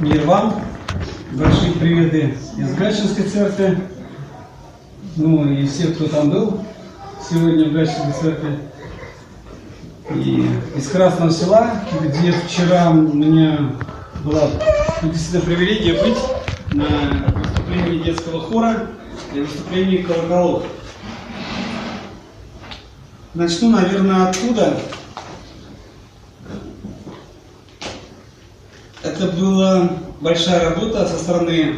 Мир вам. Большие приветы из Гатчинской церкви. Ну и все, кто там был сегодня в Гатчинской церкви. И из Красного села, где вчера у меня была действительно привилегия быть на выступлении детского хора и выступлении колоколов. Начну, наверное, оттуда. Это была большая работа со стороны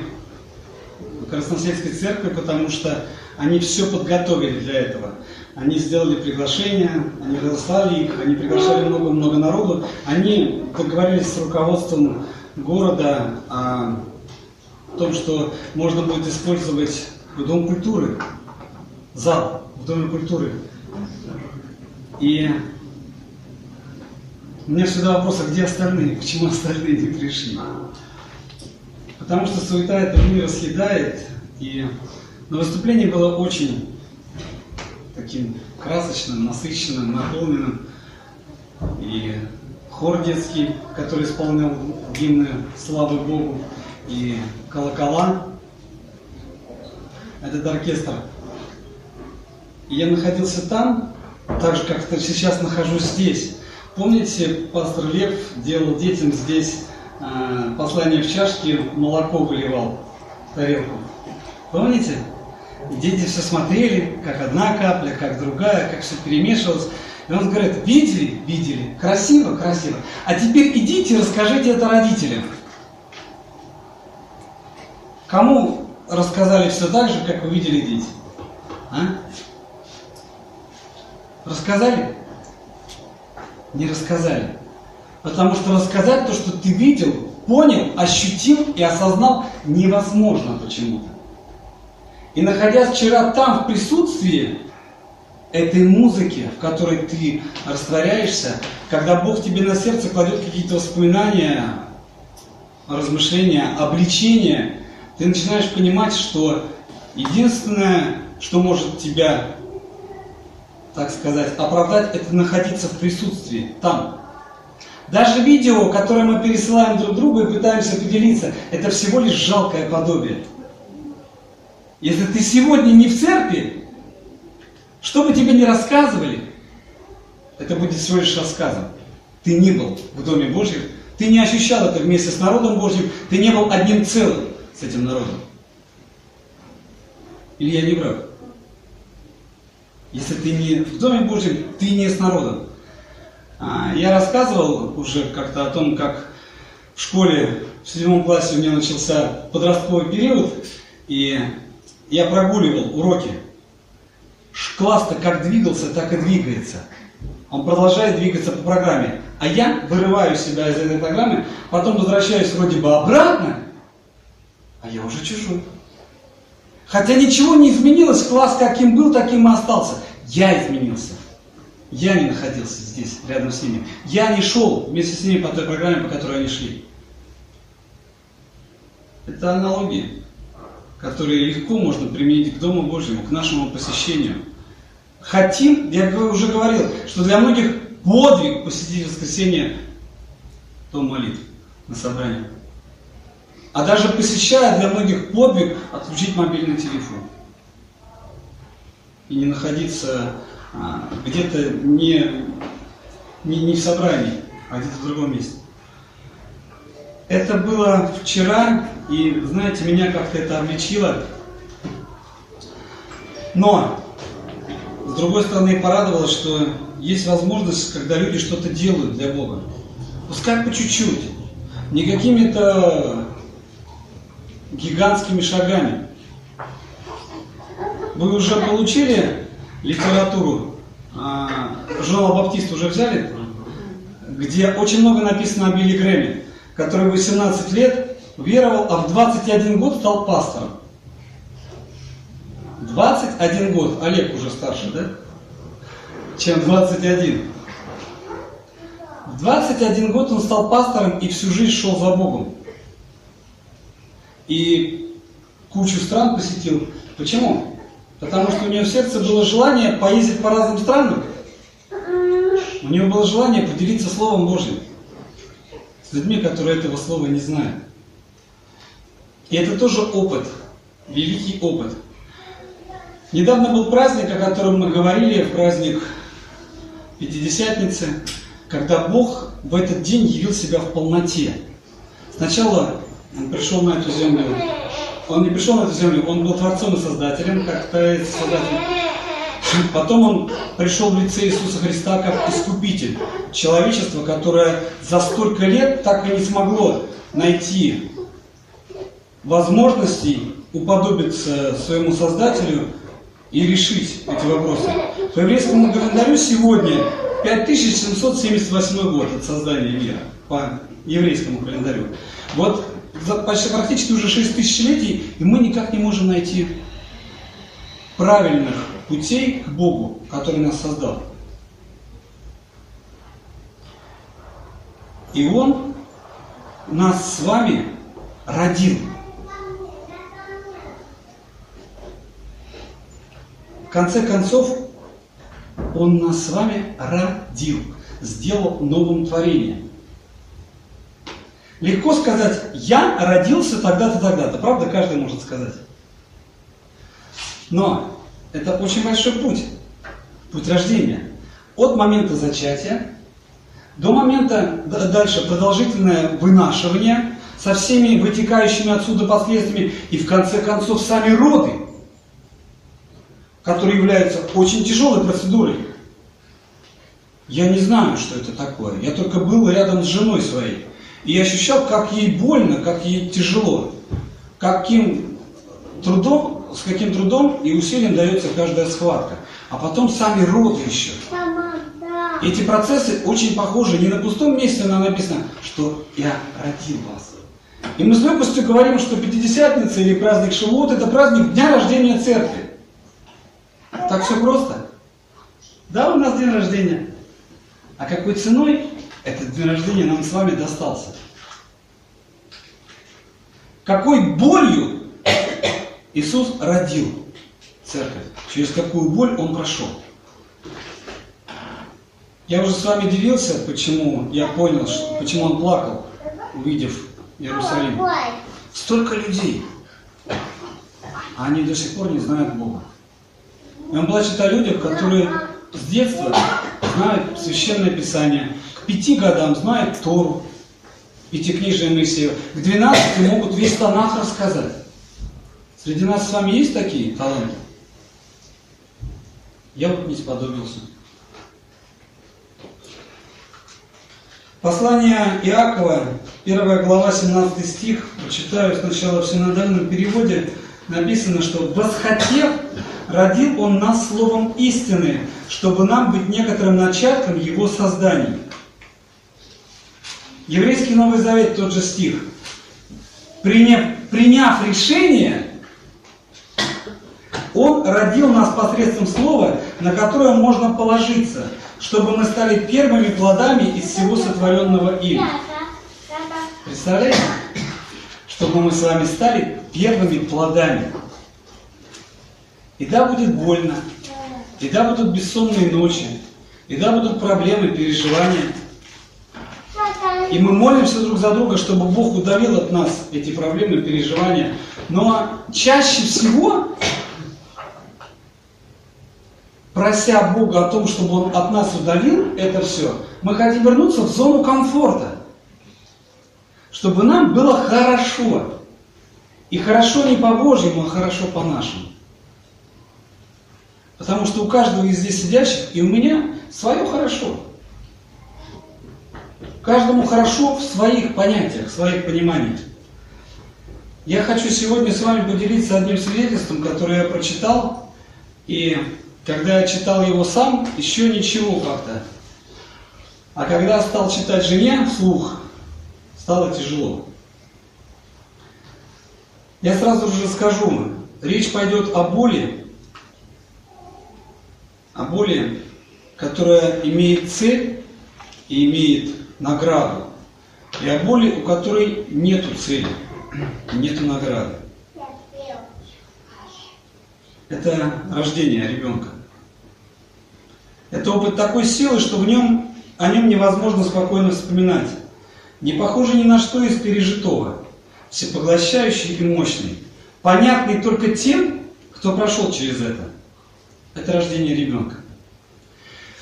Красносельской церкви, потому что они все подготовили для этого. Они сделали приглашения, они разослали их, они приглашали много-много народу. Они договорились с руководством города о том, что можно будет использовать Дом культуры, зал в Доме культуры. И у меня всегда вопрос, а где остальные? Почему остальные не пришли? Потому что суета это мир съедает. И на выступлении было очень таким красочным, насыщенным, наполненным. И хор детский, который исполнял гимны «Славы Богу», и колокола. Этот оркестр. И я находился там, так же, как сейчас нахожусь здесь. Помните, пастор Лев делал детям здесь э, послание в чашке, молоко выливал в тарелку. Помните? Дети все смотрели, как одна капля, как другая, как все перемешивалось. И он говорит, видели? Видели. Красиво, красиво. А теперь идите и расскажите это родителям. Кому рассказали все так же, как вы видели дети? А? Рассказали? Не рассказали. Потому что рассказать то, что ты видел, понял, ощутил и осознал, невозможно почему-то. И находясь вчера там, в присутствии этой музыки, в которой ты растворяешься, когда Бог тебе на сердце кладет какие-то воспоминания, размышления, обличения, ты начинаешь понимать, что единственное, что может тебя так сказать, оправдать, это находиться в присутствии, там. Даже видео, которое мы пересылаем друг другу и пытаемся поделиться, это всего лишь жалкое подобие. Если ты сегодня не в церкви, что бы тебе ни рассказывали, это будет всего лишь рассказом. Ты не был в Доме Божьем, ты не ощущал это вместе с народом Божьим, ты не был одним целым с этим народом. Или я не прав? Если ты не в Доме Божьем, ты не с народом. А, я рассказывал уже как-то о том, как в школе в седьмом классе у меня начался подростковый период, и я прогуливал уроки. Класс-то как двигался, так и двигается. Он продолжает двигаться по программе. А я вырываю себя из этой программы, потом возвращаюсь вроде бы обратно, а я уже чужой. Хотя ничего не изменилось, класс каким был, таким и остался. Я изменился. Я не находился здесь, рядом с ними. Я не шел вместе с ними по той программе, по которой они шли. Это аналогии, которые легко можно применить к Дому Божьему, к нашему посещению. Хотим, я уже говорил, что для многих подвиг посетить воскресенье Дом молитв на собрании. А даже посещая для многих подвиг отключить мобильный телефон. И не находиться а, где-то не, не, не в собрании, а где-то в другом месте. Это было вчера, и, знаете, меня как-то это обличило. Но, с другой стороны, порадовало, что есть возможность, когда люди что-то делают для Бога. Пускай по чуть-чуть. Не какими-то гигантскими шагами. Вы уже получили литературу? А, журнал Баптист уже взяли? Где очень много написано о Билли Грэме, который 18 лет веровал, а в 21 год стал пастором. 21 год. Олег уже старше, да? Чем 21. В 21 год он стал пастором и всю жизнь шел за Богом и кучу стран посетил. Почему? Потому что у него в сердце было желание поездить по разным странам. У него было желание поделиться Словом Божьим с людьми, которые этого слова не знают. И это тоже опыт, великий опыт. Недавно был праздник, о котором мы говорили, праздник Пятидесятницы, когда Бог в этот день явил себя в полноте. Сначала он пришел на эту землю, он не пришел на эту землю, он был Творцом и Создателем, как Творец Создатель. Потом он пришел в лице Иисуса Христа как искупитель человечества, которое за столько лет так и не смогло найти возможностей уподобиться своему Создателю и решить эти вопросы. По еврейскому календарю сегодня 5778 год от создания мира, по еврейскому календарю. Вот почти практически уже 6 тысячелетий, и мы никак не можем найти правильных путей к Богу, который нас создал. И Он нас с вами родил. В конце концов, Он нас с вами родил, сделал новым творением. Легко сказать, я родился тогда-то, тогда-то. Правда, каждый может сказать. Но это очень большой путь, путь рождения. От момента зачатия до момента дальше продолжительное вынашивание со всеми вытекающими отсюда последствиями и в конце концов сами роды, которые являются очень тяжелой процедурой. Я не знаю, что это такое. Я только был рядом с женой своей. И ощущал, как ей больно, как ей тяжело. Каким трудом с каким трудом и усилием дается каждая схватка. А потом сами роды еще. Эти процессы очень похожи. Не на пустом месте но написано, что я родил вас. И мы с легкостью говорим, что Пятидесятница или праздник Шивот – это праздник дня рождения церкви. Так все просто. Да, у нас день рождения. А какой ценой этот день рождения нам с вами достался? Какой болью Иисус родил церковь. Через какую боль Он прошел. Я уже с вами делился, почему я понял, что, почему он плакал, увидев Иерусалим. Столько людей, а они до сих пор не знают Бога. И он плачет о людях, которые с детства знают Священное Писание, пяти годам знают Тору, пятикнижие Моисея, к двенадцати могут весь Танах рассказать. Среди нас с вами есть такие таланты? Я вот не сподобился. Послание Иакова, 1 глава, 17 стих, прочитаю сначала в синодальном переводе, написано, что «восхотев, родил Он нас словом истины, чтобы нам быть некоторым начатком Его созданий». Еврейский Новый Завет, тот же стих. Приняв, приняв решение, он родил нас посредством слова, на которое можно положиться, чтобы мы стали первыми плодами из всего сотворенного им. Представляете? Чтобы мы с вами стали первыми плодами. И да, будет больно, и да, будут бессонные ночи, и да, будут проблемы, переживания. И мы молимся друг за друга, чтобы Бог удалил от нас эти проблемы, переживания. Но чаще всего прося Бога о том, чтобы Он от нас удалил это все, мы хотим вернуться в зону комфорта. Чтобы нам было хорошо. И хорошо не по-божьему, а хорошо по-нашему. Потому что у каждого из здесь сидящих, и у меня, свое хорошо. Каждому хорошо в своих понятиях, в своих пониманиях. Я хочу сегодня с вами поделиться одним свидетельством, которое я прочитал, и когда я читал его сам, еще ничего как-то. А когда стал читать жене вслух, стало тяжело. Я сразу же скажу, речь пойдет о боли, о боли, которая имеет цель и имеет награду, и о боли, у которой нету цели, нету награды. Это рождение ребенка. Это опыт такой силы, что в нем, о нем невозможно спокойно вспоминать. Не похоже ни на что из пережитого. всепоглощающий и мощный, понятный только тем, кто прошел через это. Это рождение ребенка.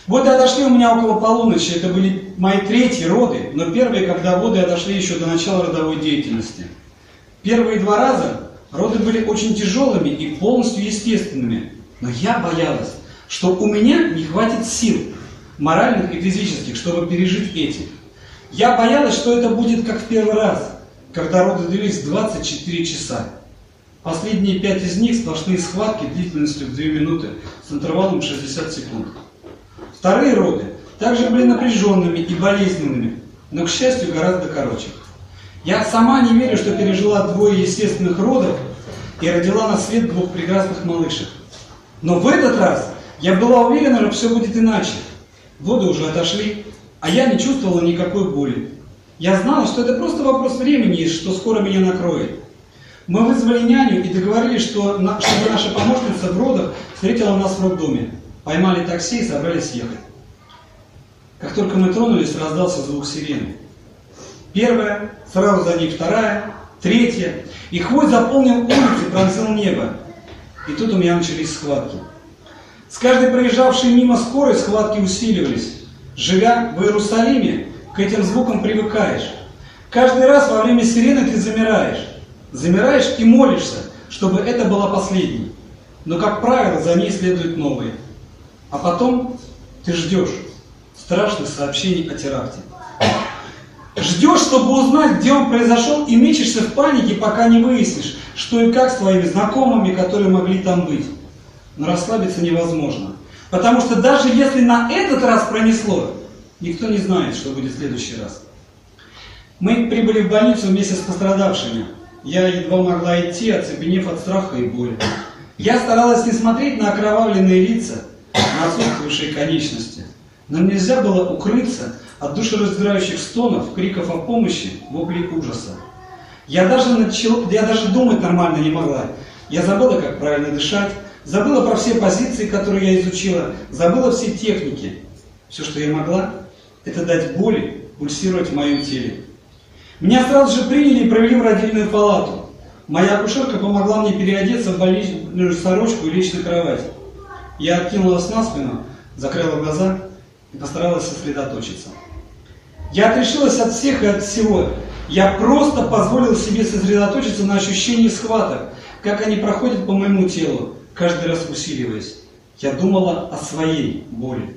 Вот и отошли у меня около полуночи, это были мои третьи роды, но первые, когда воды отошли еще до начала родовой деятельности. Первые два раза роды были очень тяжелыми и полностью естественными, но я боялась, что у меня не хватит сил, моральных и физических, чтобы пережить эти. Я боялась, что это будет как в первый раз, когда роды длились 24 часа. Последние пять из них сплошные схватки длительностью в 2 минуты с интервалом 60 секунд. Вторые роды также были напряженными и болезненными, но, к счастью, гораздо короче. Я сама не верю, что пережила двое естественных родов и родила на свет двух прекрасных малышек. Но в этот раз я была уверена, что все будет иначе. Воды уже отошли, а я не чувствовала никакой боли. Я знала, что это просто вопрос времени, и что скоро меня накроет. Мы вызвали няню и договорились, что, чтобы наша помощница в родах встретила нас в роддоме. Поймали такси и собрались ехать. Как только мы тронулись, раздался звук сирены. Первая, сразу за ней вторая, третья. И хвой заполнил улицу, пронзил небо. И тут у меня начались схватки. С каждой проезжавшей мимо скорой схватки усиливались. Живя в Иерусалиме, к этим звукам привыкаешь. Каждый раз во время сирены ты замираешь. Замираешь и молишься, чтобы это была последней. Но, как правило, за ней следуют новые. А потом ты ждешь страшных сообщений о теракте. Ждешь, чтобы узнать, где он произошел, и мечешься в панике, пока не выяснишь, что и как с твоими знакомыми, которые могли там быть. Но расслабиться невозможно. Потому что даже если на этот раз пронесло, никто не знает, что будет в следующий раз. Мы прибыли в больницу вместе с пострадавшими. Я едва могла идти, оцепенев от страха и боли. Я старалась не смотреть на окровавленные лица, на отсутствующие конечности. Но нельзя было укрыться от душераздирающих стонов, криков о помощи, воплей ужаса. Я даже, начал, я даже думать нормально не могла. Я забыла, как правильно дышать, забыла про все позиции, которые я изучила, забыла все техники. Все, что я могла, это дать боли пульсировать в моем теле. Меня сразу же приняли и провели в родильную палату. Моя акушерка помогла мне переодеться в больничную сорочку и лечь на кровать. Я откинулась на спину, закрыла глаза и постаралась сосредоточиться. Я отрешилась от всех и от всего. Я просто позволил себе сосредоточиться на ощущении схваток, как они проходят по моему телу, каждый раз усиливаясь. Я думала о своей боли.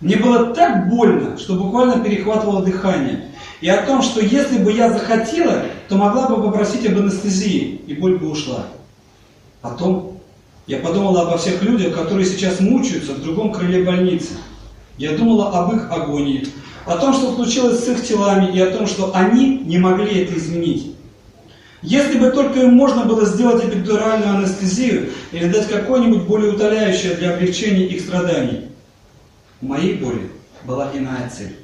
Мне было так больно, что буквально перехватывало дыхание. И о том, что если бы я захотела, то могла бы попросить об анестезии, и боль бы ушла. Потом я подумала обо всех людях, которые сейчас мучаются в другом крыле больницы. Я думала об их агонии, о том, что случилось с их телами, и о том, что они не могли это изменить. Если бы только им можно было сделать эпидуральную анестезию или дать какое-нибудь более утоляющее для облегчения их страданий. У моей боли была иная цель.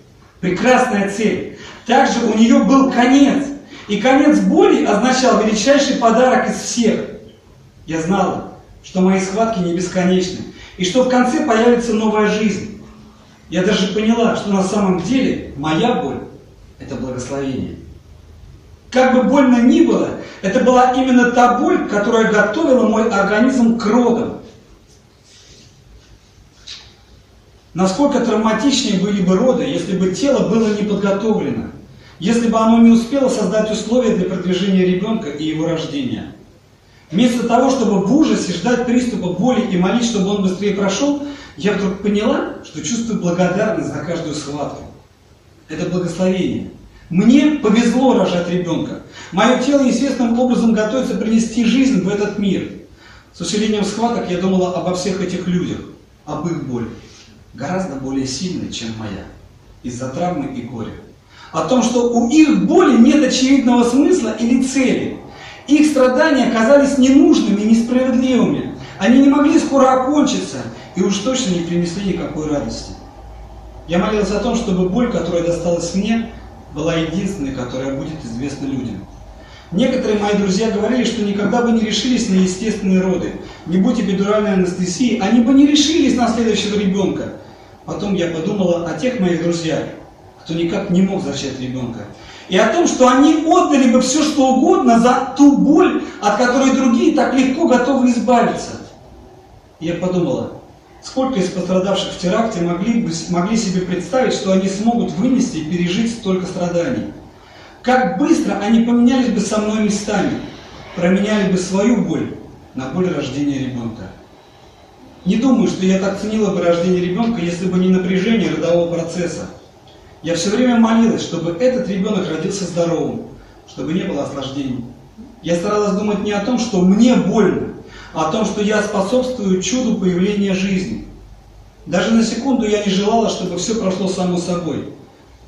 Прекрасная цель. Также у нее был конец. И конец боли означал величайший подарок из всех. Я знала, что мои схватки не бесконечны, и что в конце появится новая жизнь. Я даже поняла, что на самом деле моя боль – это благословение. Как бы больно ни было, это была именно та боль, которая готовила мой организм к родам. Насколько травматичнее были бы роды, если бы тело было не подготовлено, если бы оно не успело создать условия для продвижения ребенка и его рождения. Вместо того, чтобы в ужасе ждать приступа боли и молить, чтобы он быстрее прошел, я вдруг поняла, что чувствую благодарность за каждую схватку. Это благословение. Мне повезло рожать ребенка. Мое тело естественным образом готовится принести жизнь в этот мир. С усилением схваток я думала обо всех этих людях, об их боли. Гораздо более сильной, чем моя. Из-за травмы и горя. О том, что у их боли нет очевидного смысла или цели. Их страдания оказались ненужными и несправедливыми. Они не могли скоро окончиться и уж точно не принесли никакой радости. Я молилась о том, чтобы боль, которая досталась мне, была единственной, которая будет известна людям. Некоторые мои друзья говорили, что никогда бы не решились на естественные роды. Не будь эпидуральной анестезии, они бы не решились на следующего ребенка. Потом я подумала о тех моих друзьях, кто никак не мог зачать ребенка. И о том, что они отдали бы все, что угодно за ту боль, от которой другие так легко готовы избавиться. Я подумала, сколько из пострадавших в теракте могли, бы, могли себе представить, что они смогут вынести и пережить столько страданий. Как быстро они поменялись бы со мной местами, променяли бы свою боль на боль рождения ребенка. Не думаю, что я так ценила бы рождение ребенка, если бы не напряжение родового процесса. Я все время молилась, чтобы этот ребенок родился здоровым, чтобы не было осложнений. Я старалась думать не о том, что мне больно, а о том, что я способствую чуду появления жизни. Даже на секунду я не желала, чтобы все прошло само собой.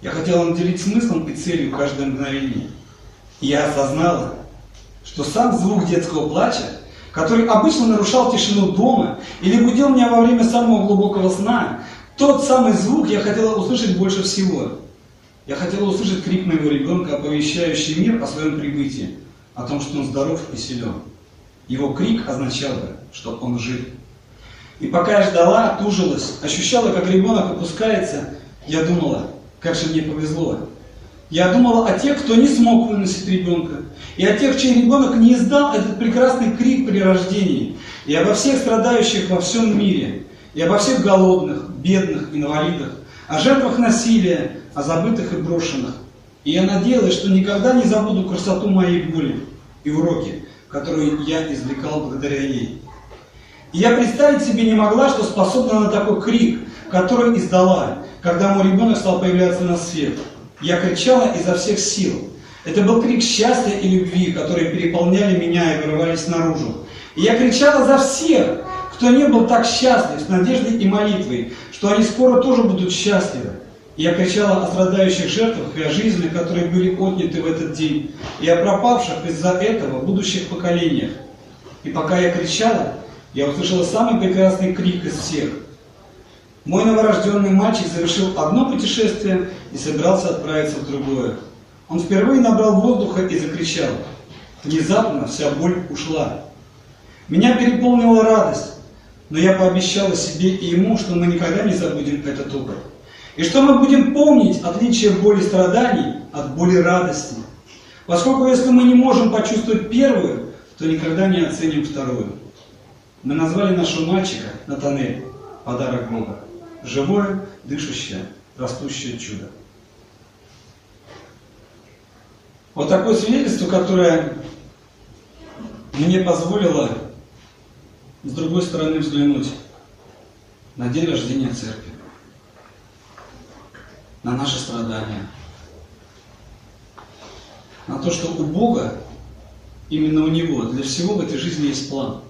Я хотела наделить смыслом и целью каждое мгновение. И я осознала, что сам звук детского плача, который обычно нарушал тишину дома или будил меня во время самого глубокого сна, тот самый звук я хотела услышать больше всего. Я хотела услышать крик моего ребенка, оповещающий мир о своем прибытии, о том, что он здоров и силен. Его крик означал бы, что он жив. И пока я ждала, тужилась, ощущала, как ребенок опускается, я думала, как же мне повезло. Я думала о тех, кто не смог выносить ребенка, и о тех, чей ребенок не издал этот прекрасный крик при рождении, и обо всех страдающих во всем мире, и обо всех голодных, бедных, инвалидах, о жертвах насилия, о забытых и брошенных. И я надеялась, что никогда не забуду красоту моей боли и уроки, которые я извлекал благодаря ей. И я представить себе не могла, что способна на такой крик, который издала, когда мой ребенок стал появляться на свет. Я кричала изо всех сил. Это был крик счастья и любви, которые переполняли меня и вырывались наружу. И я кричала за всех, кто не был так счастлив, с надеждой и молитвой, что они скоро тоже будут счастливы. Я кричала о страдающих жертвах и о жизни, которые были отняты в этот день, и о пропавших из-за этого будущих поколениях. И пока я кричала, я услышала самый прекрасный крик из всех. Мой новорожденный мальчик завершил одно путешествие и собирался отправиться в другое. Он впервые набрал воздуха и закричал. Внезапно вся боль ушла. Меня переполнила радость, но я пообещала себе и ему, что мы никогда не забудем этот опыт. И что мы будем помнить отличие боли страданий от боли радости. Поскольку если мы не можем почувствовать первую, то никогда не оценим вторую. Мы назвали нашего мальчика Натанель подарок Бога. Живое, дышащее, растущее чудо. Вот такое свидетельство, которое мне позволило с другой стороны взглянуть на день рождения церкви, на наши страдания, на то, что у Бога, именно у Него, для всего в этой жизни есть план.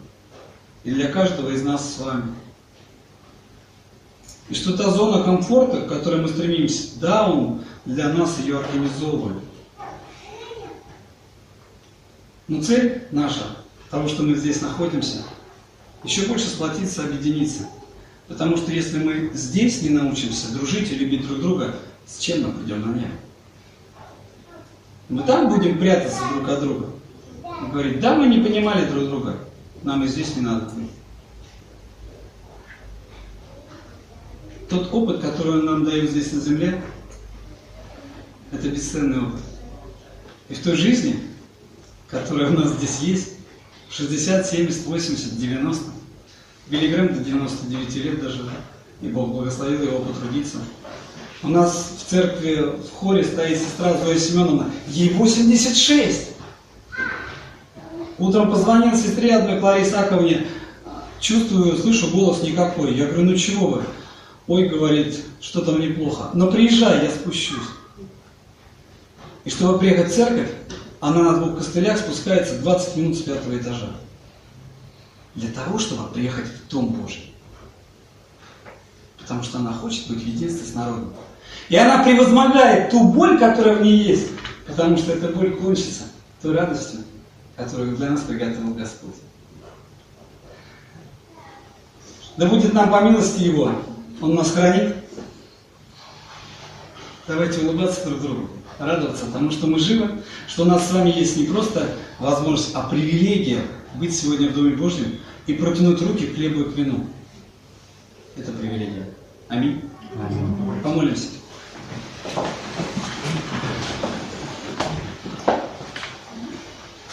И для каждого из нас с вами. И что та зона комфорта, к которой мы стремимся, да, Он для нас ее организовывает. Но цель наша, того, что мы здесь находимся, еще больше сплотиться, объединиться. Потому что если мы здесь не научимся дружить и любить друг друга, с чем мы пойдем на небо? Мы там будем прятаться друг от друга. И говорить, да, мы не понимали друг друга, нам и здесь не надо. Тот опыт, который он нам дает здесь на земле, это бесценный опыт. И в той жизни, которая у нас здесь есть, 60, 70, 80, 90, Билли Грэм до 99 лет даже, и Бог благословил его потрудиться. У нас в церкви, в хоре стоит сестра Зоя Семеновна, ей 86. Утром позвонил сестре одной Кларе Исаковне, чувствую, слышу голос никакой. Я говорю, ну чего вы? Ой, говорит, что-то мне плохо. Но приезжай, я спущусь. И чтобы приехать в церковь, она на двух костылях спускается 20 минут с пятого этажа. Для того, чтобы приехать в Дом Божий. Потому что она хочет быть в единстве с народом. И она превозмогает ту боль, которая в ней есть, потому что эта боль кончится той радостью, которую для нас приготовил Господь. Да будет нам по милости Его, Он нас хранит. Давайте улыбаться друг другу, радоваться, потому что мы живы, что у нас с вами есть не просто возможность, а привилегия быть сегодня в Доме Божьем и протянуть руки к хлебу и к вину. Это привилегия. Аминь. Аминь. Помолимся.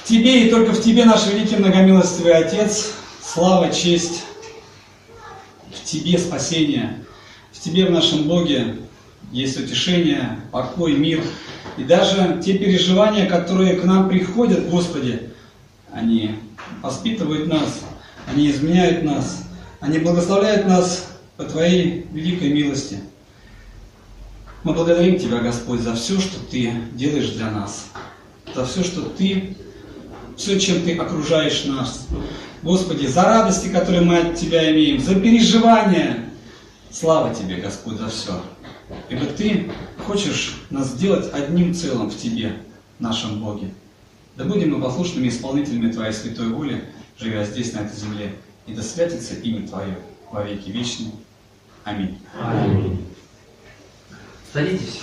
Тебе и только в Тебе, наш великий многомилостивый Отец, слава, честь, в Тебе спасение, в Тебе, в нашем Боге, есть утешение, покой, мир. И даже те переживания, которые к нам приходят, Господи, они воспитывают нас, они изменяют нас, они благословляют нас по Твоей великой милости. Мы благодарим Тебя, Господь, за все, что Ты делаешь для нас, за все, что Ты, все, чем Ты окружаешь нас. Господи, за радости, которые мы от Тебя имеем, за переживания. Слава Тебе, Господь, за все. Ибо Ты хочешь нас сделать одним целым в Тебе, нашем Боге. Да будем мы послушными исполнителями Твоей святой воли, живя здесь, на этой земле, и да святится имя Твое во веки вечные. Аминь. Аминь. Садитесь.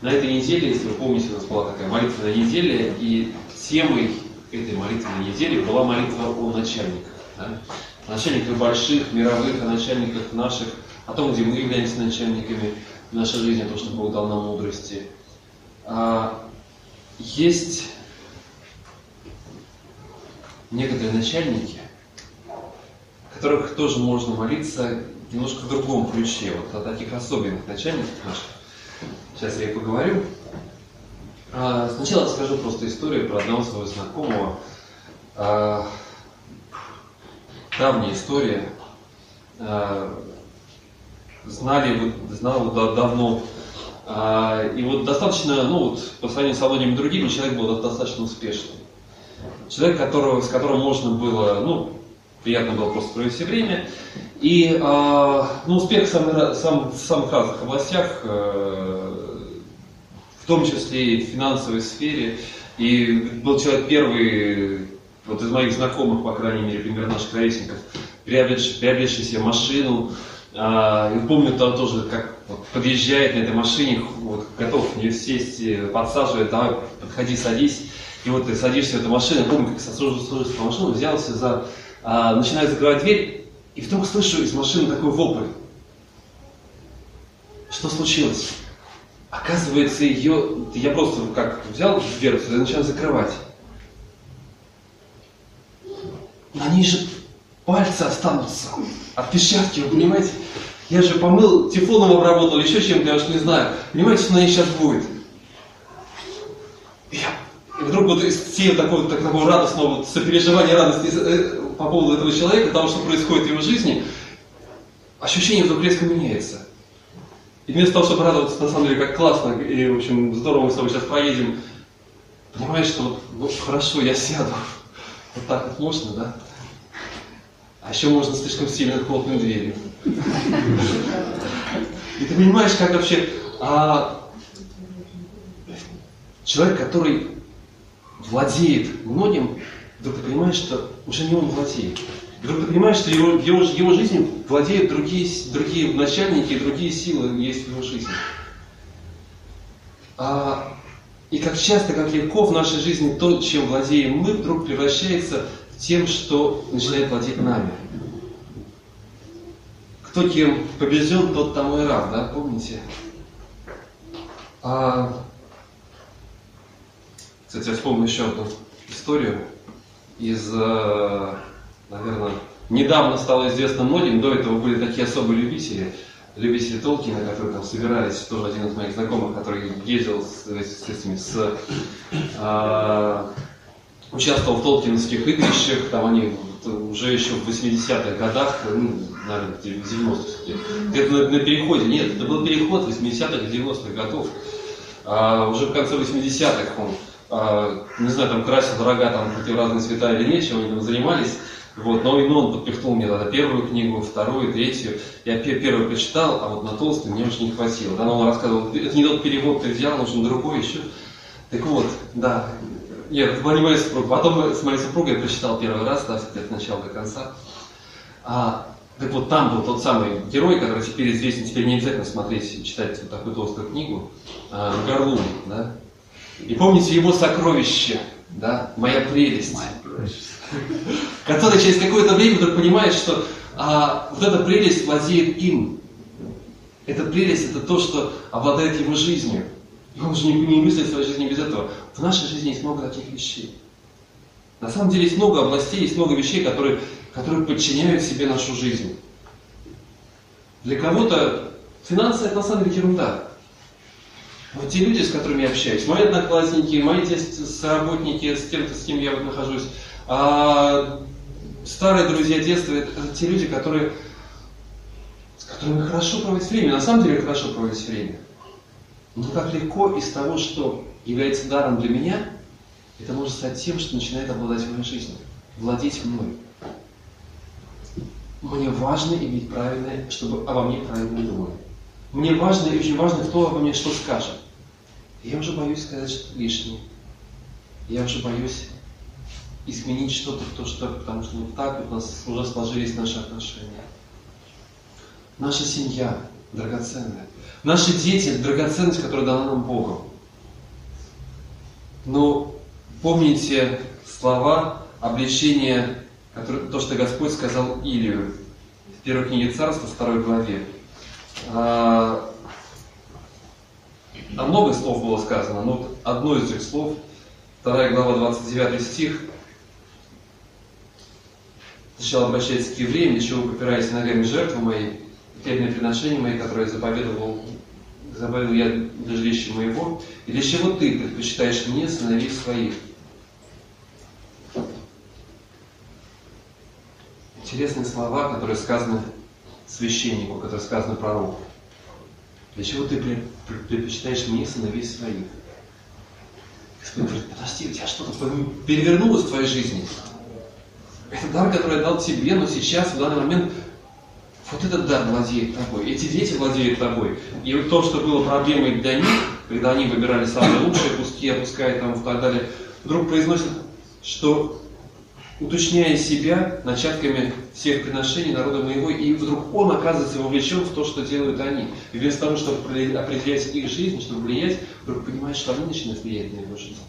На этой неделе, если вы помните, у нас была такая молитвенная неделя, и темой этой молитвенной недели была молитва о начальниках. Да? О начальниках больших, мировых, о начальниках наших, о том, где мы являемся начальниками в нашей жизни, о том, что Бог дал нам мудрости. А, есть некоторые начальники, которых тоже можно молиться немножко в другом ключе, вот о таких особенных начальниках наших. Сейчас я и поговорю. А, сначала расскажу просто историю про одного своего знакомого. А, давняя история. А, знали, знал давно. И вот достаточно, ну вот, по сравнению с многими другими, человек был достаточно успешный. Человек, которого, с которым можно было, ну, приятно было просто провести время. И ну, успех в самых разных областях, э, в том числе и в финансовой сфере. И был человек первый, вот из моих знакомых, по крайней мере, примерно наших ровесников, приобретший, приобретший себе машину. А, и помню там тоже, как подъезжает на этой машине, вот, готов в нее сесть, подсаживает, давай, подходи, садись. И вот ты садишься в эту машину, помню, как сажусь в машину, взялся за, а, начинаю закрывать дверь, и вдруг слышу из машины такой вопль. Что случилось? Оказывается, ее, я просто как взял дверцу и начал закрывать. На ней же пальцы останутся от печатки, вы понимаете? Я же помыл, тефлоном обработал, еще чем-то, я уж не знаю. Понимаете, что на ней сейчас будет? Я, и вдруг вот из всего такого, такого радостного вот, сопереживания, радости э, по поводу этого человека, того, что происходит в его жизни, ощущение вдруг резко меняется. И вместо того, чтобы радоваться, на самом деле, как классно, и, в общем, здорово мы с тобой сейчас поедем, понимаешь, что вот, ну, хорошо, я сяду. Вот так вот можно, да? А еще можно слишком сильно хлопнуть дверью. И ты понимаешь, как вообще а, человек, который владеет многим, вдруг ты понимаешь, что уже не он владеет. И вдруг ты понимаешь, что его, его, его жизнью владеют другие, другие начальники, другие силы есть в его жизни. А, и как часто, как легко в нашей жизни то, чем владеем мы, вдруг превращается в тем, что начинает владеть нами. Кто кем побежден, тот тому и рад, да, помните? А, кстати, я вспомню еще одну историю из э, наверное, недавно стало известно многим, до этого были такие особые любители, любители Толкина, которые там собирались, тоже один из моих знакомых, который ездил с, с этими, с, а, участвовал в толкиновских игрищах, там они уже еще в 80-х годах, ну, наверное, в 90-х, где-то на, на переходе, нет, это был переход 80-х 90-х годов, а, уже в конце 80-х он, а, не знаю, там красил рога там в разные цвета или нет, чем они там занимались, вот, но именно он подпихнул мне тогда первую книгу, вторую, третью. Я первую прочитал, а вот на толстый мне уже не хватило. Тогда он рассказывал, это не тот перевод ты взял, нужен другой еще. Так вот, да, нет, это была не моя супруга. Потом с моей супругой я прочитал первый раз, да, от начала до конца. А, Так вот там был тот самый герой, который теперь известен, теперь не обязательно смотреть, читать вот такую толстую книгу, а, Горлум, да? И помните его сокровище, да, моя прелесть, который через какое-то время вдруг понимает, что а, вот эта прелесть владеет им. Эта прелесть это то, что обладает его жизнью. И он же не, не мыслит своей жизни без этого. В нашей жизни есть много таких вещей. На самом деле есть много областей, есть много вещей, которые, которые подчиняют себе нашу жизнь. Для кого-то финансы это на самом деле ерунда. Вот те люди, с которыми я общаюсь, мои одноклассники, мои те соработники, с тем, с кем я вот нахожусь, а старые друзья детства, это, это те люди, которые, с которыми хорошо проводить время. На самом деле хорошо проводить время. Но как легко из того, что является даром для меня, это может стать тем, что начинает обладать моей жизнью, владеть мной. Мне важно иметь правильное, чтобы обо мне правильно думали. Мне важно и очень важно, кто обо мне что скажет. Я уже боюсь сказать лишнее. Я уже боюсь изменить что-то, то, что, потому что вот так у нас уже сложились наши отношения. Наша семья драгоценная. Наши дети – драгоценность, которая дана нам Богом. Но помните слова обличения, которые, то, что Господь сказал Илию в первой книге Царства, второй главе. А, а много слов было сказано, но вот одно из этих слов, вторая глава, 29 стих, сначала обращается к евреям, для чего вы попираете ногами жертвы мои, хлебные приношения мои, которые заповедовал, заповедовал я для жилища моего, и для чего ты предпочитаешь мне сыновей своих? Интересные слова, которые сказаны священнику, которые сказаны пророку. Для чего ты предпочитаешь мне сыновей своих? Господь говорит, подожди, у тебя что-то перевернулось в твоей жизни. Это дар, который я дал тебе, но сейчас, в данный момент, вот этот дар владеет тобой. Эти дети владеют тобой. И вот то, что было проблемой для них, когда они выбирали самые лучшие куски, опуская там и так далее, вдруг произносит, что уточняя себя начатками всех приношений народа моего, и вдруг он оказывается вовлечен в то, что делают они. И вместо того, чтобы определять их жизнь, чтобы влиять, вдруг понимает, что они начинают влиять на его жизнь.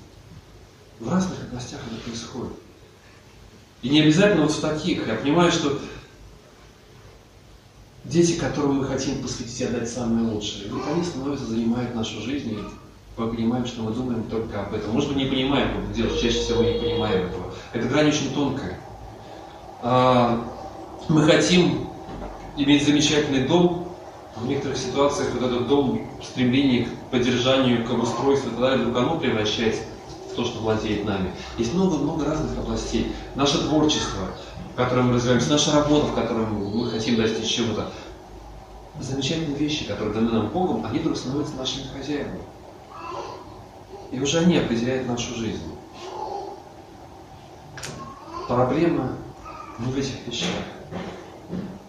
В разных областях это происходит. И не обязательно вот в таких. Я понимаю, что дети, которым мы хотим посвятить и отдать самое лучшее, вдруг они становятся, занимают нашу жизнь, и мы понимаем, что мы думаем только об этом. Может быть, не понимаем, как делать, чаще всего не понимаем этого. Эта грань очень тонкая. А, мы хотим иметь замечательный дом, в некоторых ситуациях вот этот дом, стремление к поддержанию, к обустройству далее, вдруг оно превращается то, что владеет нами. Есть много-много разных областей. Наше творчество, в котором мы развиваемся, наша работа, в которой мы хотим достичь чего-то. Замечательные вещи, которые даны нам Богом, они вдруг становятся нашими хозяевами. И уже они определяют нашу жизнь. Проблема не в этих вещах.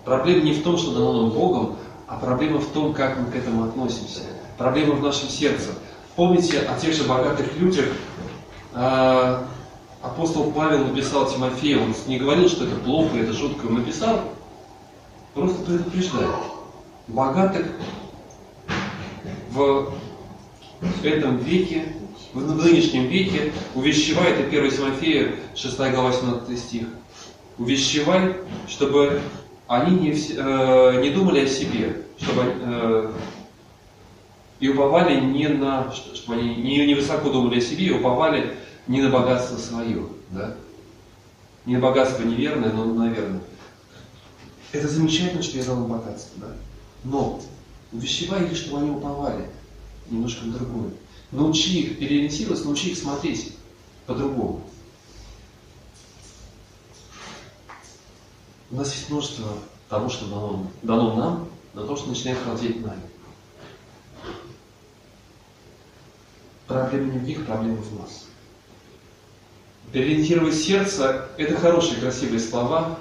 Проблема не в том, что дано нам Богом, а проблема в том, как мы к этому относимся. Проблема в нашем сердце. Помните о тех же богатых людях, апостол Павел написал Тимофею, он не говорил, что это плохо, это жутко, он написал, просто предупреждает. Богатых в этом веке, в нынешнем веке увещевает, и 1 Тимофея, 6 глава, 17 стих, увещевай, чтобы они не, э, не думали о себе, чтобы э, и уповали не на, чтобы они не, не высоко думали о себе, и уповали не на богатство свое, да? Не на богатство неверное, но наверное. Это замечательно, что я дал им богатство, да? Но увещевай их, чтобы они уповали немножко на другое. Научи их переориентироваться, научи их смотреть по-другому. У нас есть множество того, что дано, дано нам, на то, что начинает владеть нами. Проблема не в них, проблема в нас. Переориентировать сердце – это хорошие, красивые слова.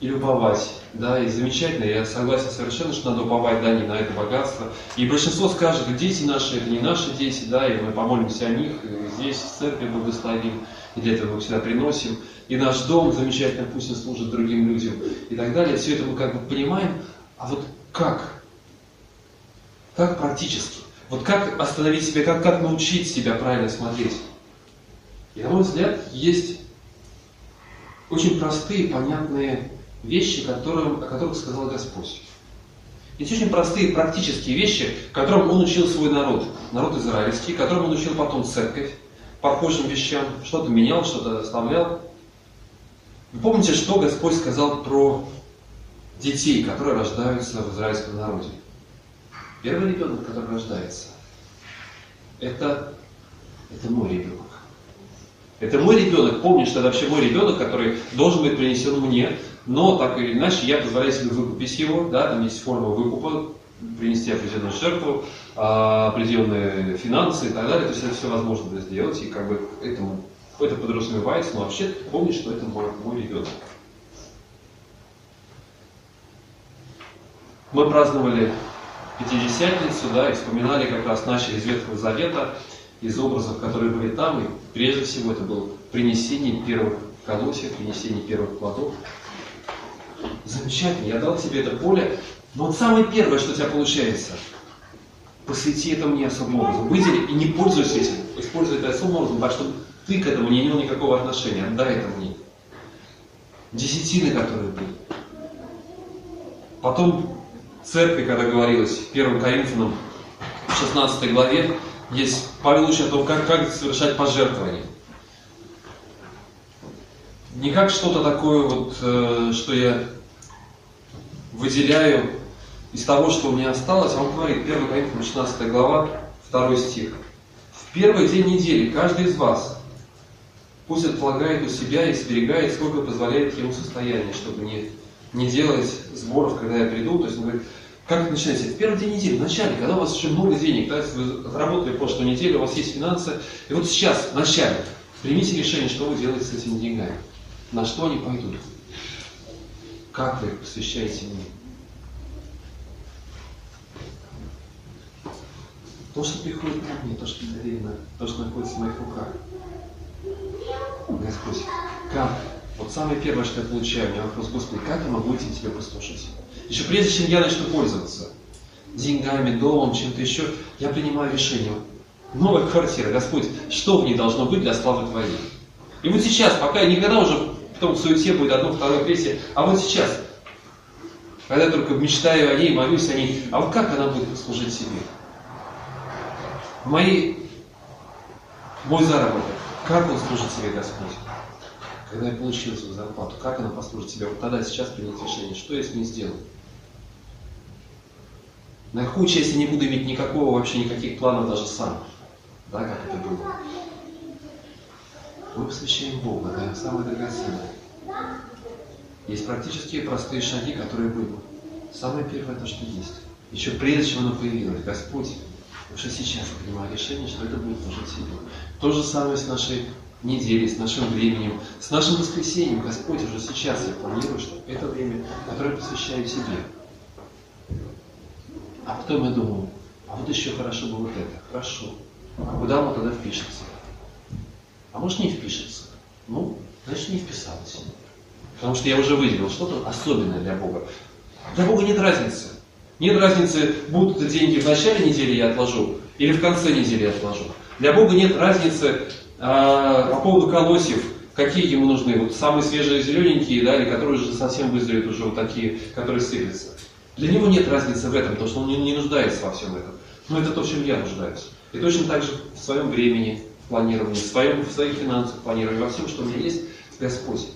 и уповать. Да, и замечательно, я согласен совершенно, что надо уповать, да, не на это богатство. И большинство скажет, дети наши, это не наши дети, да, и мы помолимся о них, и здесь в церкви благословим, и для этого мы всегда приносим. И наш дом замечательно, пусть он служит другим людям, и так далее. Все это мы как бы понимаем, а вот как? Как практически? Вот как остановить себя, как, как научить себя правильно смотреть? И на мой взгляд, есть очень простые, понятные вещи, которым, о которых сказал Господь. Есть очень простые практические вещи, которым Он учил свой народ, народ израильский, которым Он учил потом церковь, похожим вещам, что-то менял, что-то оставлял. Вы помните, что Господь сказал про детей, которые рождаются в израильском народе? Первый ребенок, который рождается, это, это мой ребенок. Это мой ребенок, помни, что это вообще мой ребенок, который должен быть принесен мне, но так или иначе я позволяю себе выкупить его, да, там есть форма выкупа, принести определенную жертву, а, определенные финансы и так далее, то есть это все возможно сделать, и как бы этому, это подразумевается, но вообще помни, что это мой, мой ребенок. Мы праздновали Пятидесятницу, да, и вспоминали как раз начали из Ветхого Завета, из образов, которые были там, и прежде всего это было принесение первых колосьев, принесение первых плодов. Замечательно, я дал тебе это поле, но вот самое первое, что у тебя получается, посвяти это мне особым образом, выдели и не пользуйся этим, используй это особым образом, так чтобы ты к этому не имел никакого отношения, отдай это мне. Десятины, которые были. Потом церкви, когда говорилось в 1 Коринфянам 16 главе, есть Павел учит о том, как, как совершать пожертвования. Не как что-то такое, вот, э, что я выделяю из того, что у меня осталось. Он говорит, 1 Коринфянам 16 глава, 2 стих. В первый день недели каждый из вас пусть отлагает у себя и сберегает, сколько позволяет ему состояние, чтобы не не делать сборов, когда я приду. То есть он говорит, как это начинается? В первый день недели, в начале, когда у вас еще много денег, да, вы заработали прошлую неделю, у вас есть финансы, и вот сейчас, в начале, примите решение, что вы делаете с этими деньгами, на что они пойдут, как вы их посвящаете мне. То, что приходит ко мне, то, что доверено, то, что находится в моих руках. Господь, как вот самое первое, что я получаю, у меня вопрос, Господи, как я могу этим Тебя послушать? Еще прежде, чем я начну пользоваться деньгами, домом, чем-то еще, я принимаю решение. Новая квартира, Господь, что в ней должно быть для славы Твоей? И вот сейчас, пока никогда уже потом в суете будет одно, второе, третье, а вот сейчас, когда я только мечтаю о ней, молюсь о ней, а вот как она будет служить себе? Мои, мой заработок, как он служит себе, Господь? Когда я получил свою зарплату, как она послужит себе? Вот тогда сейчас принять решение, что я с ней сделаю. На какую часть я не буду иметь никакого, вообще никаких планов даже сам. Да, как это было. Мы посвящаем Бога, да, самое драгоценное. Есть практические простые шаги, которые были. Самое первое то, что есть. Еще прежде чем оно появилось, Господь уже сейчас принимает решение, что это будет служить себе. То же самое с нашей недели, с нашим временем, с нашим воскресением. Господь, уже сейчас я планирую, что это время, которое посвящаю себе. А потом я думаю, а вот еще хорошо бы вот это. Хорошо. А куда оно тогда впишется? А может не впишется? Ну, значит не вписалось. Потому что я уже выделил что-то особенное для Бога. Для Бога нет разницы. Нет разницы, будут деньги в начале недели я отложу или в конце недели я отложу. Для Бога нет разницы, а, по поводу колосьев, какие ему нужны? Вот самые свежие зелененькие, да, или которые уже совсем вызрели, уже вот такие, которые сыпятся. Для него нет разницы в этом, потому что он не, не нуждается во всем этом. Но это то, в чем я нуждаюсь. И точно так же в своем времени планировании, в, своем, в своих финансах планировании, во всем, что у меня есть, Господь.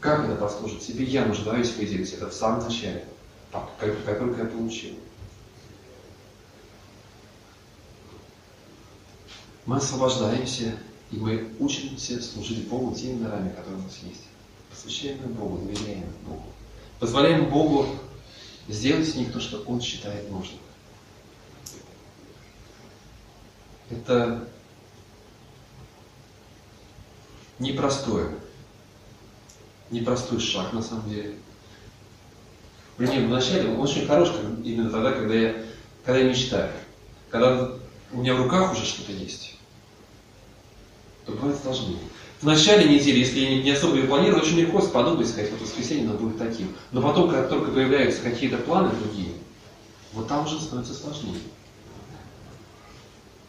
Как это послужит себе? Я нуждаюсь выделить это в самом начале, как, как только я получил. Мы освобождаемся и мы учимся служить Богу теми дарами, которые у нас есть. Посвящаем их Богу, доверяем Богу. Позволяем Богу сделать с них то, что Он считает нужным. Это непростое, непростой шаг на самом деле. Мне вначале он очень хорош именно тогда, когда я, когда я мечтаю. Когда у меня в руках уже что-то есть, то бывает сложнее. В начале недели, если я не, особо ее планирую, очень легко подумать, сказать, вот воскресенье оно будет таким. Но потом, как только появляются какие-то планы другие, вот там уже становится сложнее.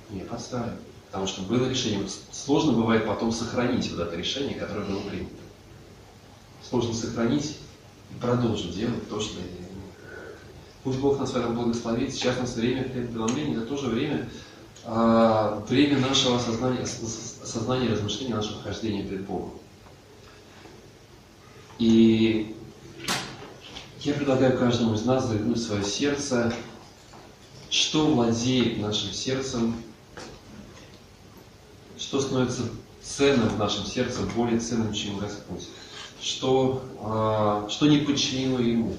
Не подстраиваю. Потому что было решение. Сложно бывает потом сохранить вот это решение, которое было принято. Сложно сохранить и продолжить делать то, что я делаю. Пусть Бог нас в этом благословит. Сейчас у нас время преломления, это тоже время, а, время нашего осознания и размышления нашего хождения пред Богом. И я предлагаю каждому из нас заглянуть в свое сердце, что владеет нашим сердцем, что становится ценным в нашем сердце, более ценным, чем Господь, что, а, что не подчинено Ему,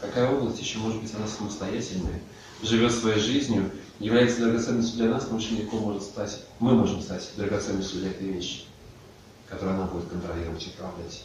какая область еще может быть она самостоятельная, живет своей жизнью, является драгоценностью для нас, но очень легко может стать, мы можем стать драгоценностью для этой вещи, которую она будет контролировать и управлять.